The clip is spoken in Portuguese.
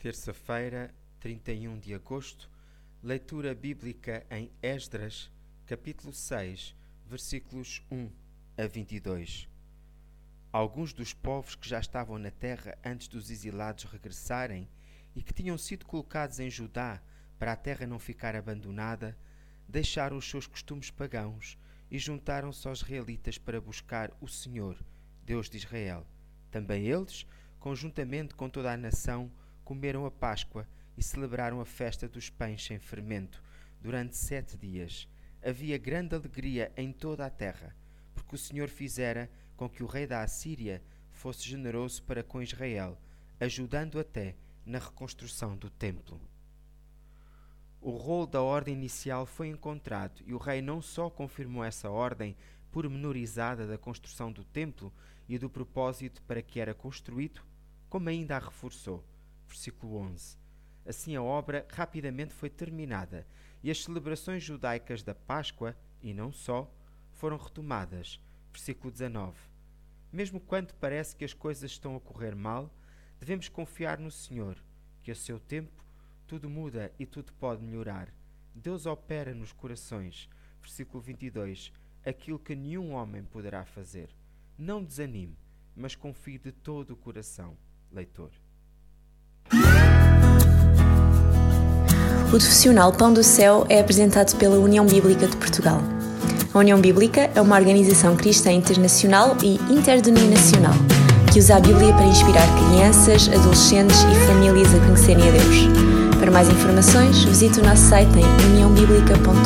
Terça-feira, 31 de agosto, leitura bíblica em Esdras, capítulo 6, versículos 1 a 22. Alguns dos povos que já estavam na terra antes dos exilados regressarem e que tinham sido colocados em Judá para a terra não ficar abandonada, deixaram os seus costumes pagãos e juntaram-se aos israelitas para buscar o Senhor, Deus de Israel. Também eles, conjuntamente com toda a nação, comeram a Páscoa e celebraram a festa dos pães sem fermento durante sete dias. Havia grande alegria em toda a terra, porque o Senhor fizera com que o rei da Assíria fosse generoso para com Israel, ajudando até na reconstrução do templo. O rolo da ordem inicial foi encontrado e o rei não só confirmou essa ordem pormenorizada da construção do templo e do propósito para que era construído, como ainda a reforçou versículo 11. Assim a obra rapidamente foi terminada e as celebrações judaicas da Páscoa, e não só, foram retomadas. Versículo 19. Mesmo quando parece que as coisas estão a correr mal, devemos confiar no Senhor, que a seu tempo tudo muda e tudo pode melhorar. Deus opera nos corações. Versículo 22. Aquilo que nenhum homem poderá fazer. Não desanime, mas confie de todo o coração, leitor. O profissional Pão do Céu é apresentado pela União Bíblica de Portugal. A União Bíblica é uma organização cristã internacional e interdenominacional que usa a Bíblia para inspirar crianças, adolescentes e famílias a conhecerem a Deus. Para mais informações, visite o nosso site em uniãobíblica.com.